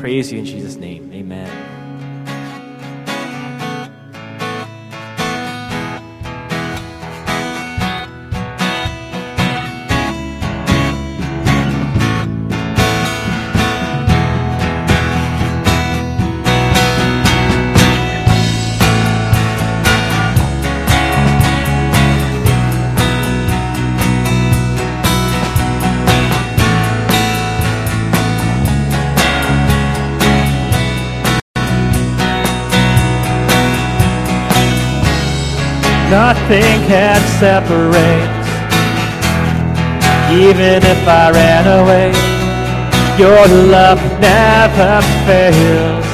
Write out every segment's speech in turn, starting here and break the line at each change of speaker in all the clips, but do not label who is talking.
praise you in Jesus' name. Amen. Nothing can separate. Even if I ran away, your love never fails.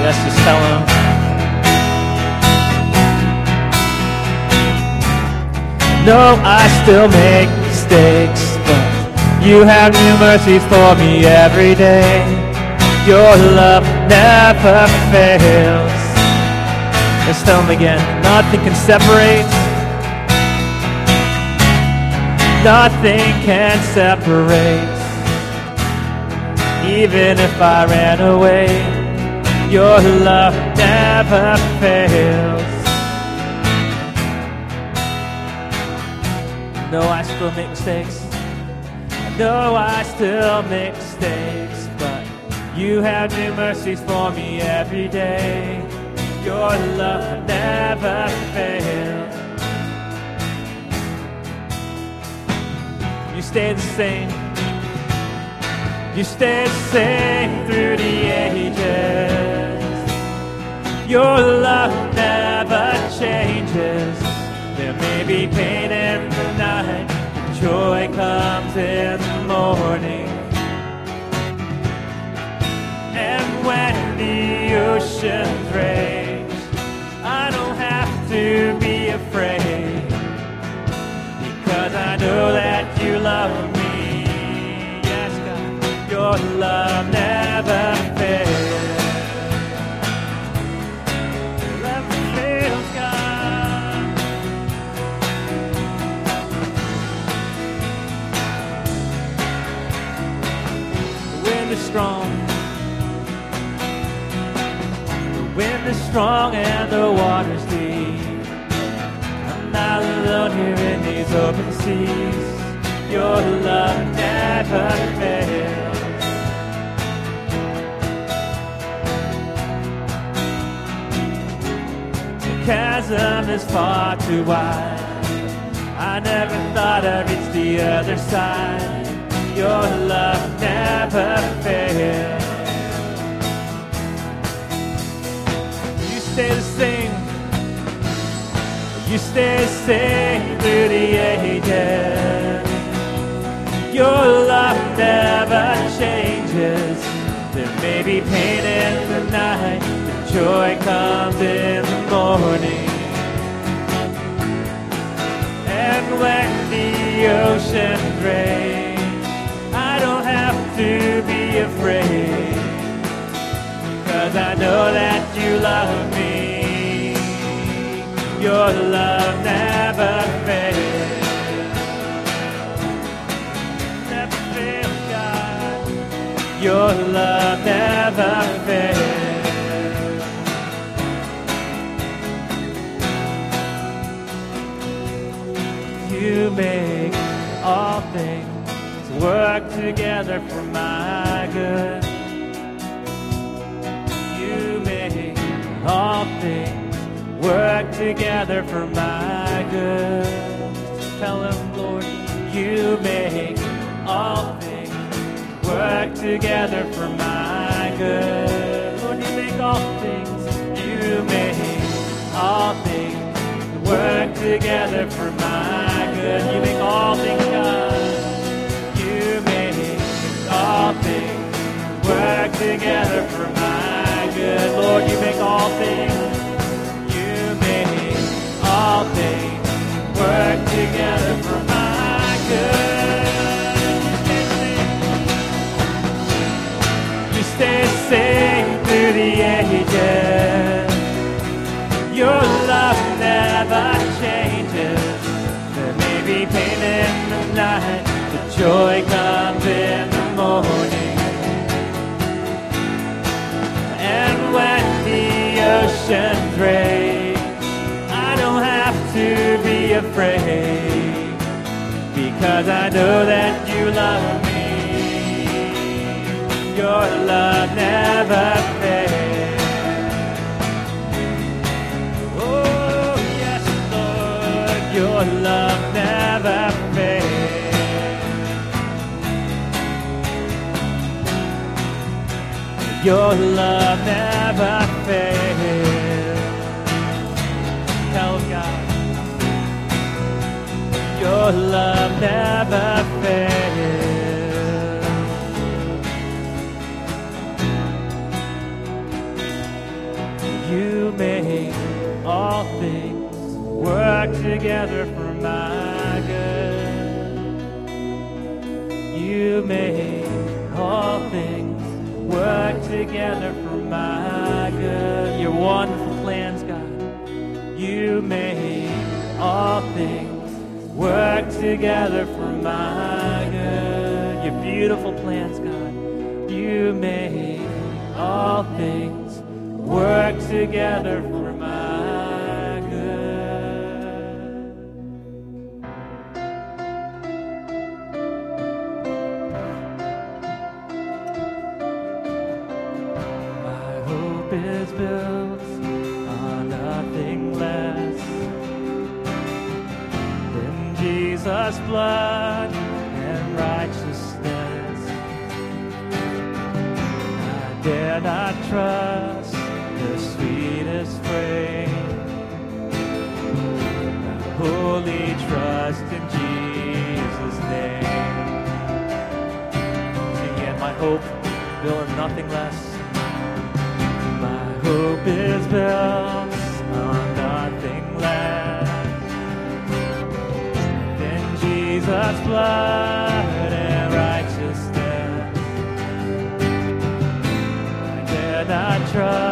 Yes, just tell him. No, I still make mistakes, but you have new mercies for me every day. Your love never fails. Let's tell him again. Nothing can separate. Nothing can separate. Even if I ran away, your love never fails. No, I still make mistakes. I know I still make mistakes, but you have new mercies for me every day your love never fails. Stay the same. You stay the same through the ages. Your love never changes. There may be pain in the night, but joy comes in the morning. Strong and the water's deep. I'm not alone here in these open seas. Your love never fails. The chasm is far too wide. I never thought I'd reach the other side. Your love never fails. Stay the same you stay the same through the ages. Your love never changes. There may be pain in the night, but joy comes in the morning. And when the ocean rage, I don't have to be afraid. Cause I know that you love me your love never fails. Never fails, God. Your love never fails. You make all things work together for my good. Work together for my good. Tell him, Lord, you make all things work together for my good. Lord, you make all things, you make all things work together for my good. You make all things, God. You make all things work together for my good. Lord, you make all things joy comes in the morning. And when the ocean breaks, I don't have to be afraid because I know that you love me. Your love never fails. Oh, your love never Your love never fails. Tell God. Your love never fails. You make all things work together for my good. You make all things work together for my good. Your wonderful plans, God. You make all things work together for my good. Your beautiful plans, God. You make all things work together for my trust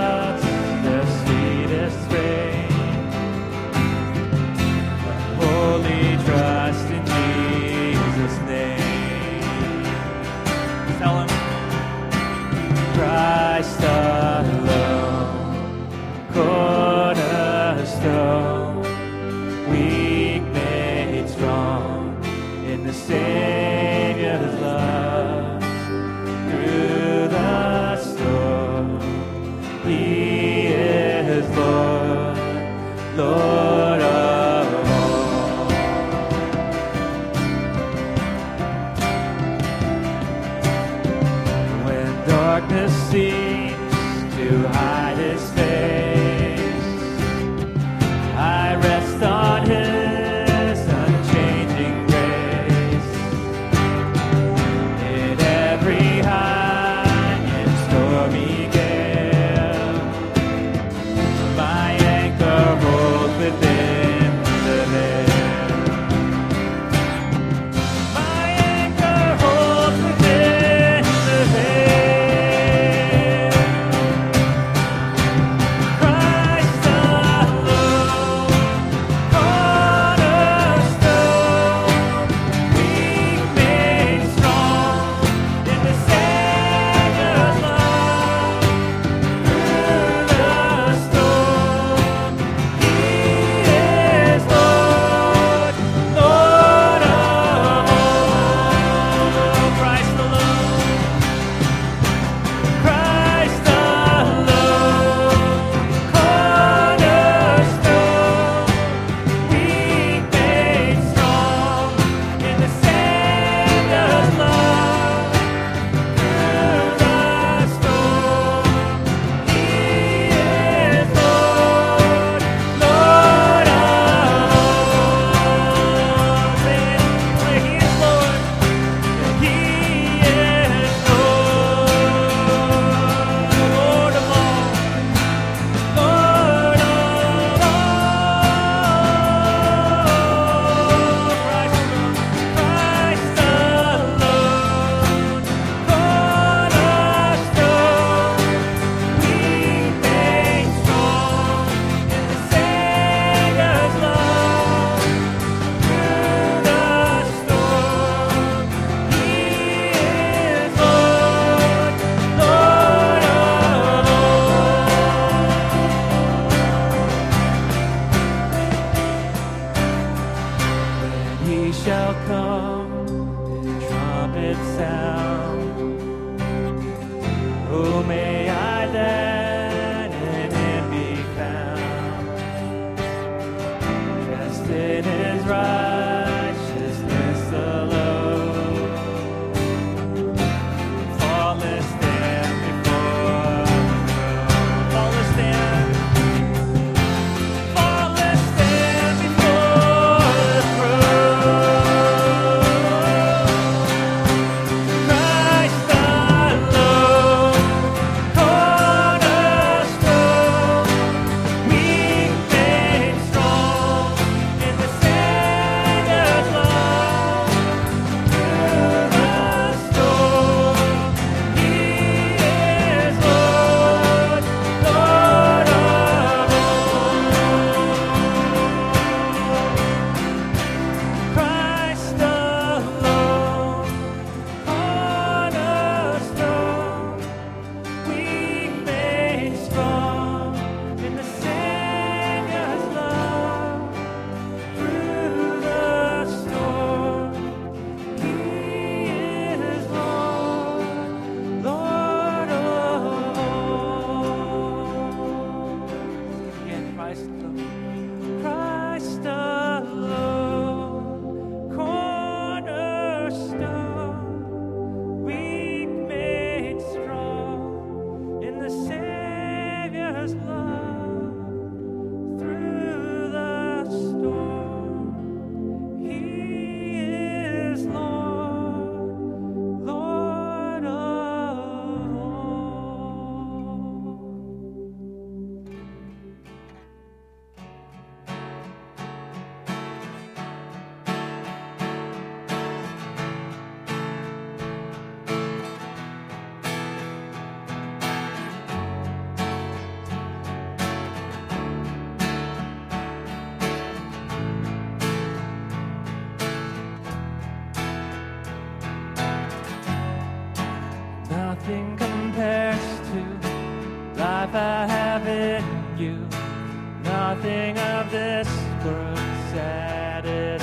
Nothing of this world satisfies.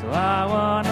So I wanna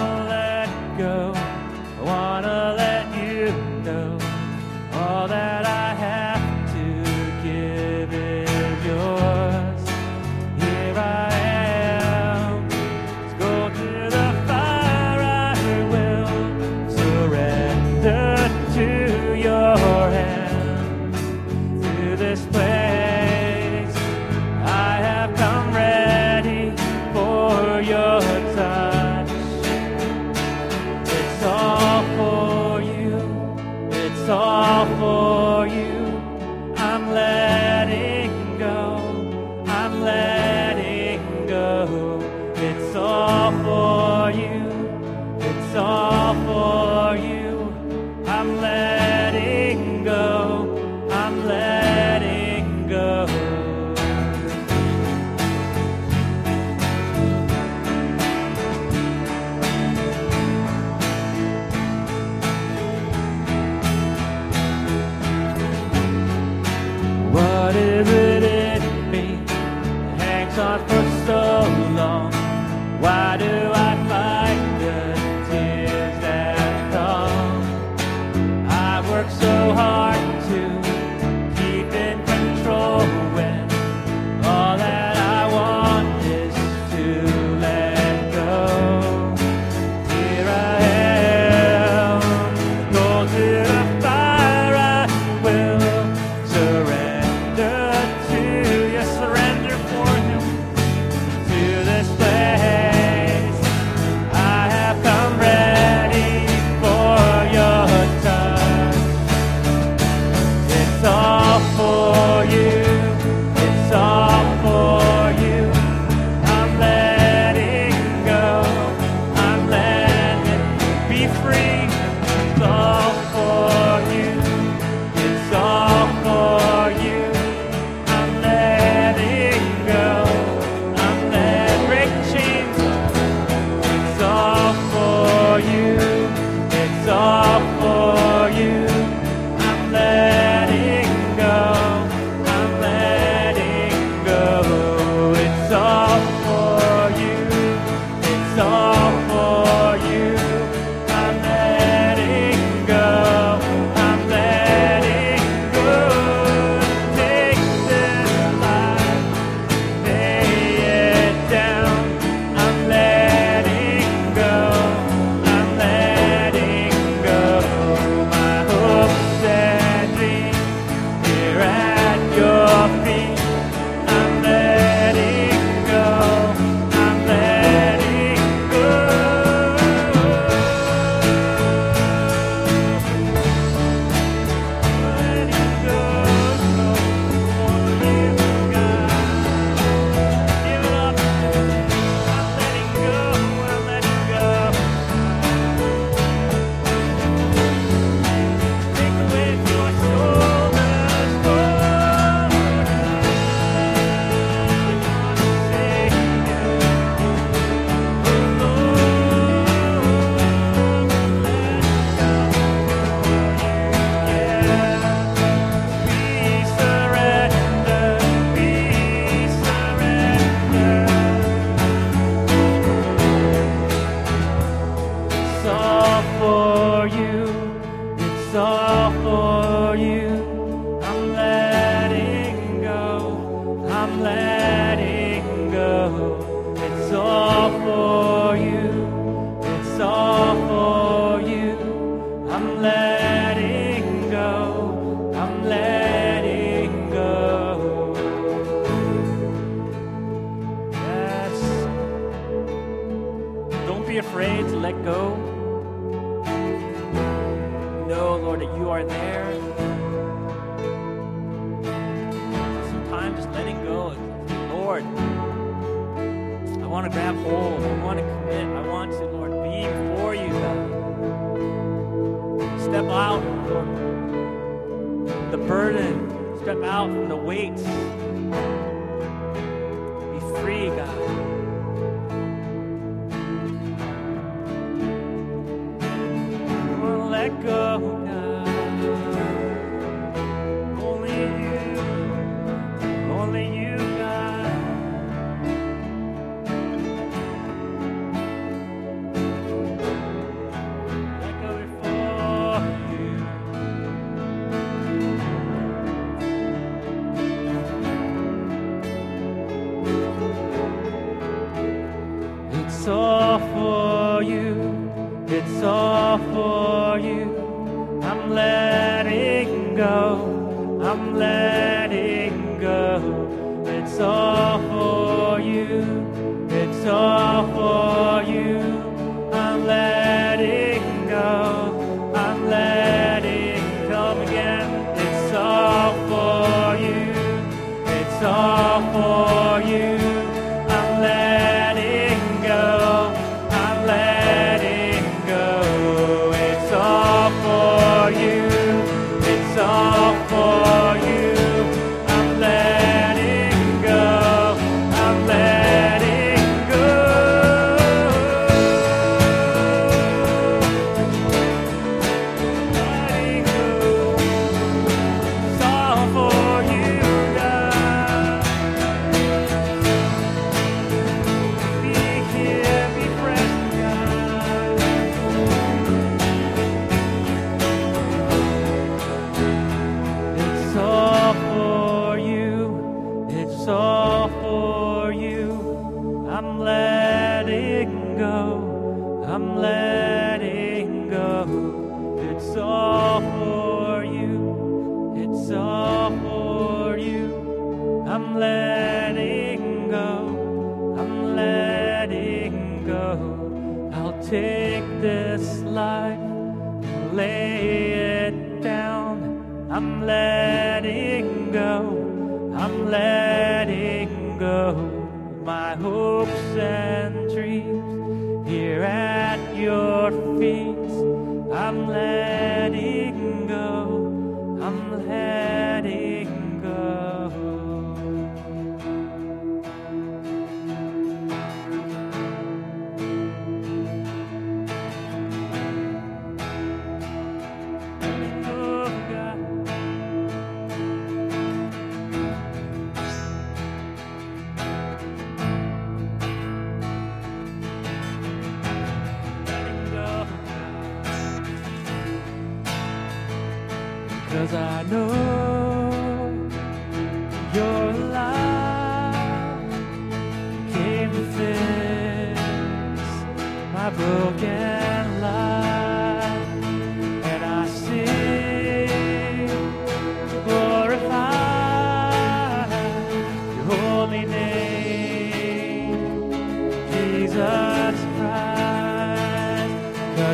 Lord, I want to grab hold. I want to commit. I want to, Lord, be before you, God. Step out, Lord. The burden, step out from the weight. you. I'm letting go. I'm letting go. It's all for you. It's all.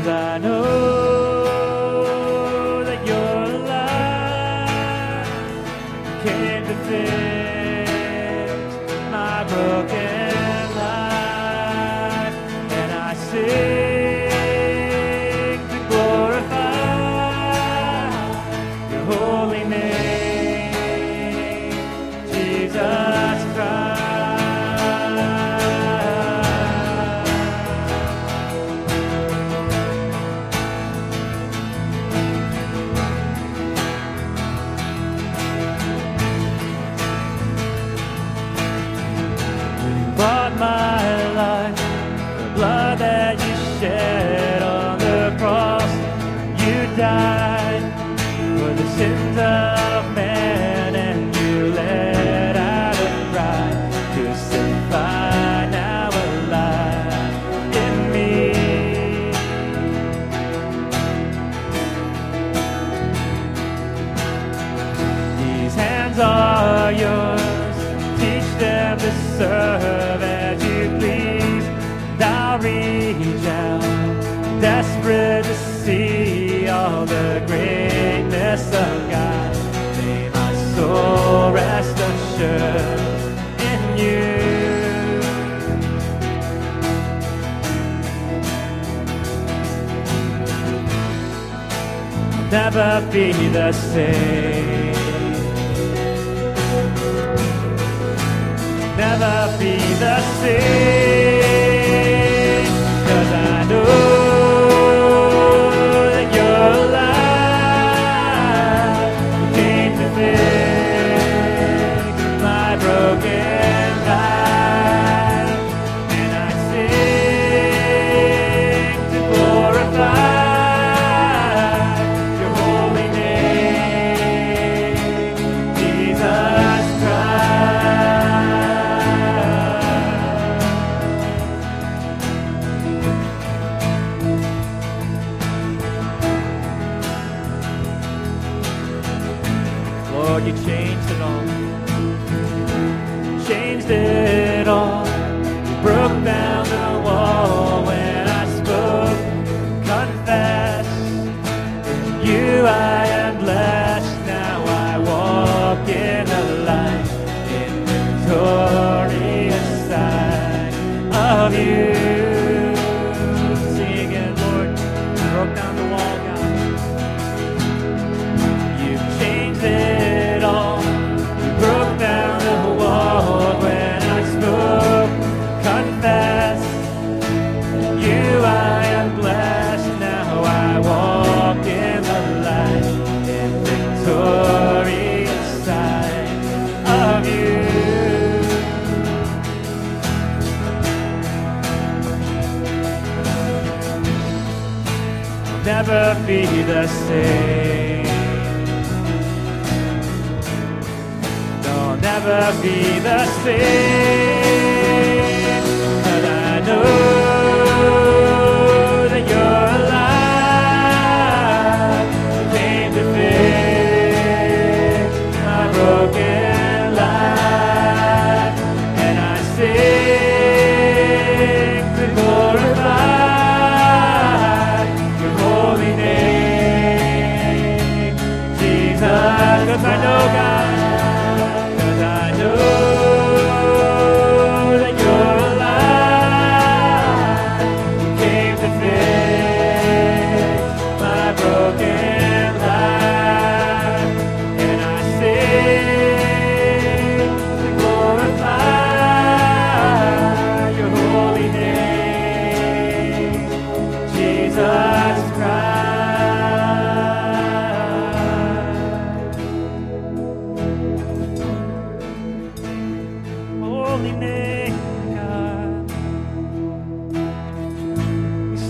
I know. love you. same. They'll never be the same.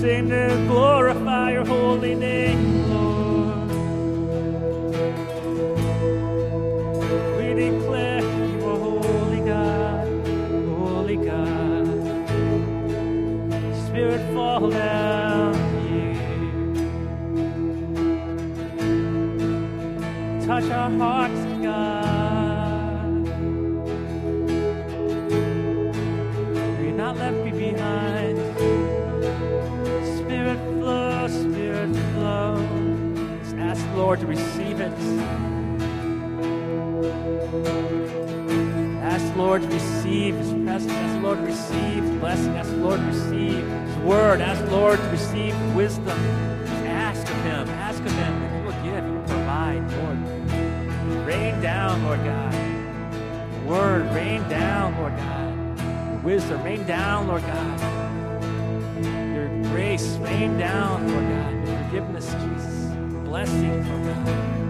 to glorify your holy name. Lord, receive His presence. As Lord, receive blessing. As Lord, receive His word. As Lord, receive wisdom. Ask of Him. Ask of Him. He will give. He will provide, Lord. Rain down, Lord God. Word, rain down, Lord God. Your wisdom, rain down, Lord God. Your grace, rain down, Lord God. Your forgiveness, Jesus. Blessing, Lord God.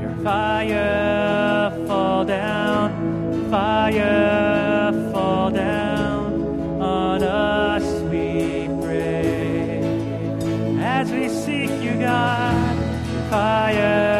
Your fire fall down, fire fall down on us, we pray. As we seek you, God, fire.